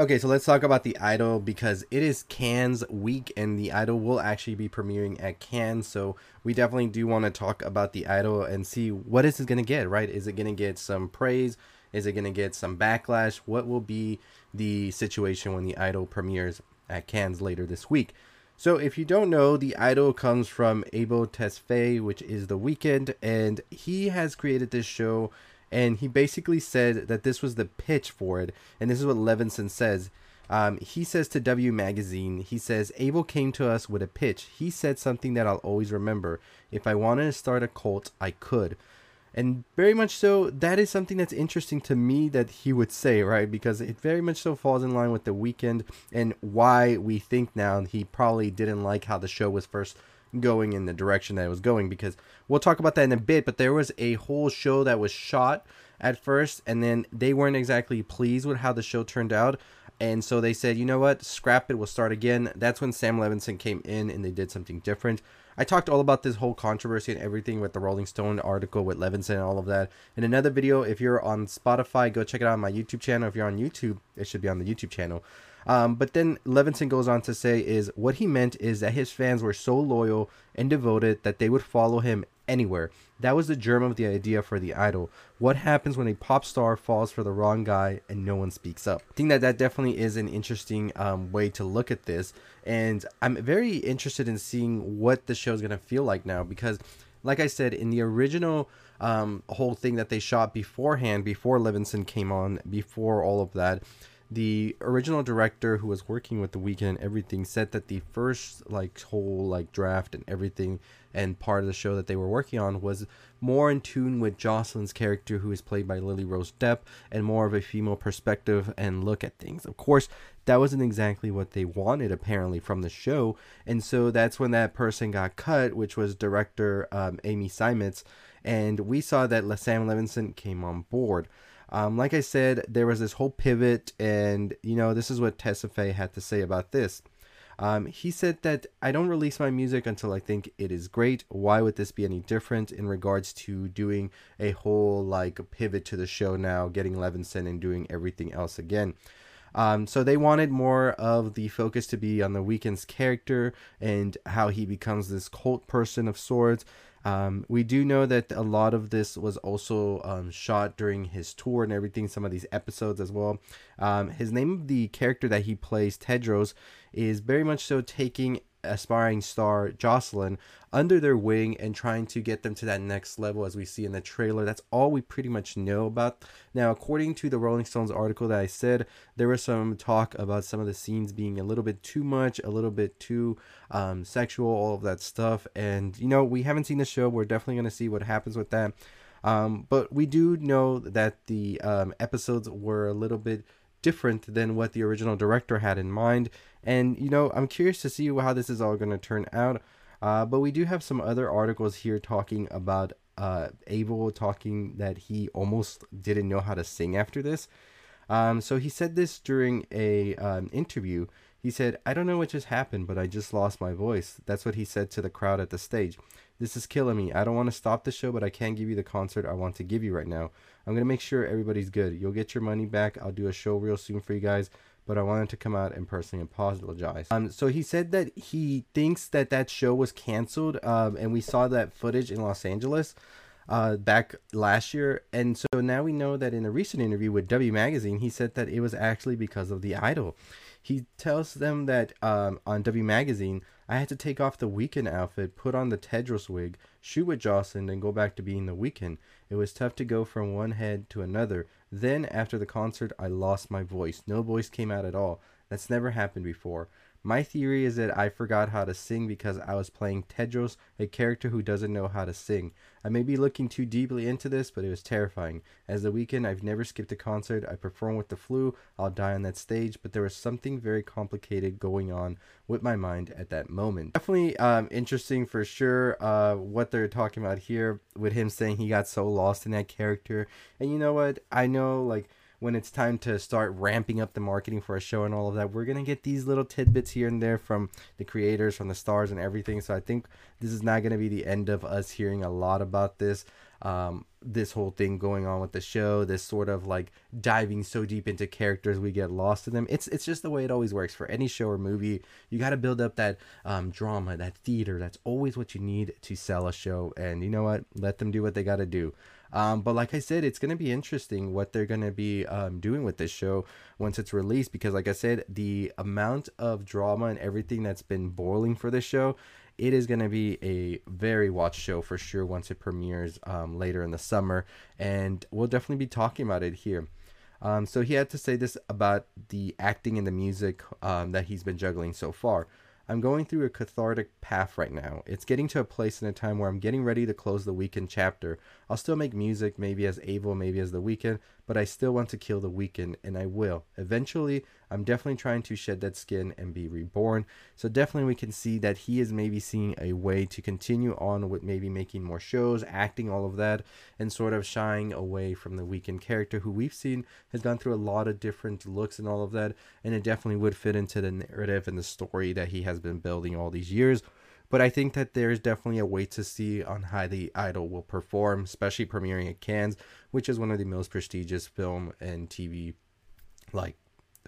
Okay, so let's talk about the Idol because it is Cannes week and the Idol will actually be premiering at Cannes. So we definitely do want to talk about the Idol and see what is it going to get, right? Is it going to get some praise? Is it going to get some backlash? What will be the situation when the Idol premieres at Cannes later this week? So if you don't know, the Idol comes from Abel Tesfaye, which is the Weeknd, and he has created this show and he basically said that this was the pitch for it. And this is what Levinson says. Um, he says to W Magazine, he says, Abel came to us with a pitch. He said something that I'll always remember. If I wanted to start a cult, I could. And very much so, that is something that's interesting to me that he would say, right? Because it very much so falls in line with the Weeknd and why we think now he probably didn't like how the show was first going in the direction that it was going because we'll talk about that in a bit but there was a whole show that was shot at first and then they weren't exactly pleased with how the show turned out and so they said you know what? Scrap it. We'll start again. That's when sam levinson came in and they did something different. I talked all about this whole controversy and everything with the rolling stone article with levinson and all of that. In another video if you're on spotify go check it out on my youtube channel. If you're on youtube it should be on the youtube channel. Um, but then Levinson goes on to say is what he meant is that his fans were so loyal and devoted that they would follow him anywhere. That was the germ of the idea for the idol. What happens when a pop star falls for the wrong guy and no one speaks up? I think that that definitely is an interesting um, way to look at this, and I'm very interested in seeing what the show is gonna feel like now because, like I said, in the original um, whole thing that they shot beforehand, before Levinson came on, before all of that, the original director who was working with the Weeknd and everything said that the first like whole like draft and everything and part of the show that they were working on was more in tune with Jocelyn's character who is played by Lily Rose Depp and more of a female perspective and look at things. Of course, that wasn't exactly what they wanted apparently from the show, and so that's when that person got cut, which was director um, Amy Seimetz, and we saw that Sam Levinson came on board. Um, like I said, there was this whole pivot, and you know, this is what Tesfaye had to say about this. Um, he said that I don't release my music until I think it is great. Why would this be any different in regards to doing a whole like pivot to the show now, getting Levinson and doing everything else again? Um, so they wanted more of the focus to be on the Weeknd's character and how he becomes this cult person of sorts. Um, we do know that a lot of this was also um, shot during his tour and everything, some of these episodes as well. Um, his name the character that he plays, Tedros, is very much so taking aspiring star Jocelyn under their wing and trying to get them to that next level as we see in the trailer. That's all we pretty much know about. Now, according to the Rolling Stones article that I said, there was some talk about some of the scenes being a little bit too much, a little bit too um, sexual, all of that stuff. And, you know, we haven't seen the show. We're definitely going to see what happens with that. Um, but we do know that the um, episodes were a little bit different than what the original director had in mind. And, you know, I'm curious to see how this is all going to turn out. Uh, but we do have some other articles here talking about uh, Abel talking that he almost didn't know how to sing after this. Um, so he said this during a um, interview. He said, "I don't know what just happened, but I just lost my voice." That's what he said to the crowd at the stage. This is killing me. I don't want to stop the show, but I can't give you the concert I want to give you right now. I'm gonna make sure everybody's good. You'll get your money back. I'll do a show real soon for you guys but I wanted to come out and personally apologize. Um, so he said that he thinks that that show was canceled, um, and we saw that footage in Los Angeles uh, back last year, and so now we know that in a recent interview with W Magazine, he said that it was actually because of the idol. He tells them that um, on W Magazine, I had to take off the Weeknd outfit, put on the Tedros wig, shoot with Jocelyn, and go back to being the Weeknd. It was tough to go from one head to another. Then, after the concert, I lost my voice. No voice came out at all. That's never happened before. My theory is that I forgot how to sing because I was playing Tedros, a character who doesn't know how to sing. I may be looking too deeply into this, but it was terrifying. As the Weeknd, I've never skipped a concert. I perform with the flu. I'll die on that stage, but there was something very complicated going on with my mind at that moment. Definitely um, interesting for sure uh, what they're talking about here with him saying he got so lost in that character. And you know what? I know, like, when it's time to start ramping up the marketing for a show and all of that, we're gonna get these little tidbits here and there from the creators, from the stars, and everything. So I think this is not gonna be the end of us hearing a lot about this. um, this whole thing going on with the show, this sort of like diving so deep into characters we get lost in them. It's it's just the way it always works for any show or movie. You got to build up that um, drama, that theater. That's always what you need to sell a show. And you know what? Let them do what they got to do. Um, but like I said, it's going to be interesting what they're going to be um, doing with this show once it's released because, like I said, the amount of drama and everything that's been boiling for this show it is going to be a very watched show for sure once it premieres um, later in the summer, and we'll definitely be talking about it here. Um, so he had to say this about the acting and the music um, that he's been juggling so far. I'm going through a cathartic path right now. It's getting to a place in a time where I'm getting ready to close the Weeknd chapter. I'll still make music, maybe as Abel, maybe as the Weeknd, but I still want to kill the Weeknd, and I will. Eventually, I'm definitely trying to shed that skin and be reborn. So definitely we can see that he is maybe seeing a way to continue on with maybe making more shows, acting, all of that, and sort of shying away from the Weeknd character who we've seen has gone through a lot of different looks and all of that, and it definitely would fit into the narrative and the story that he has been building all these years. But I think that there's definitely a wait to see on how the Idol will perform, especially premiering at Cannes, which is one of the most prestigious film and TV like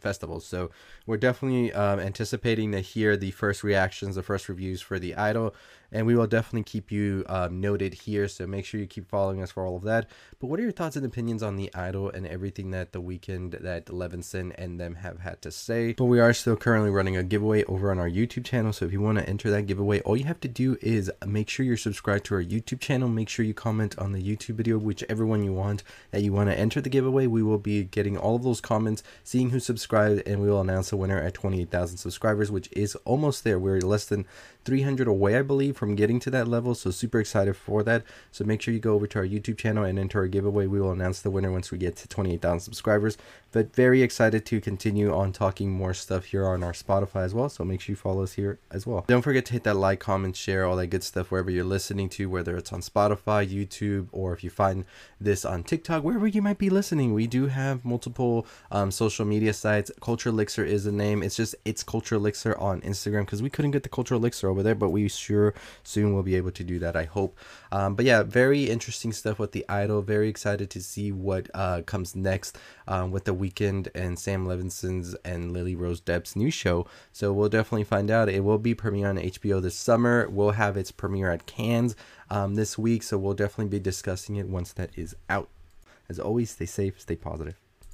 festivals. So we're definitely um, anticipating to hear the first reactions, the first reviews for the Idol, and we will definitely keep you um, noted here. So make sure you keep following us for all of that. But what are your thoughts and opinions on the Idol and everything that the Weeknd that Levinson and them have had to say? But we are still currently running a giveaway over on our YouTube channel. So if you want to enter that giveaway, all you have to do is make sure you're subscribed to our YouTube channel. Make sure you comment on the YouTube video, whichever one you want that you want to enter the giveaway. We will be getting all of those comments, seeing who subscribed, and we will announce the winner at 28,000 subscribers, which is almost there. We're less than 300 away, I believe, from getting to that level. So super excited for that. So make sure you go over to our YouTube channel and enter our giveaway. We will announce the winner once we get to 28,000 subscribers. But very excited to continue on talking more stuff here on our Spotify as well. So make sure you follow us here as well. Don't forget to hit that like, comment, share, all that good stuff wherever you're listening to, whether it's on Spotify, YouTube, or if you find this on TikTok, wherever you might be listening. We do have multiple um, social media sites. Culture Elixir is the name. It's just it's Culture Elixir on Instagram because we couldn't get the Culture Elixir over there, but we sure soon will be able to do that. I hope. Um, but yeah, very interesting stuff with the Idol. Very excited to see what uh, comes next um, with the Weeknd and Sam Levinson's and Lily Rose Depp's new show. So we'll definitely find out. It will be premiering on HBO this summer. We'll have its premiere at Cannes um, this week, so we'll definitely be discussing it once that is out. As always, stay safe, stay positive.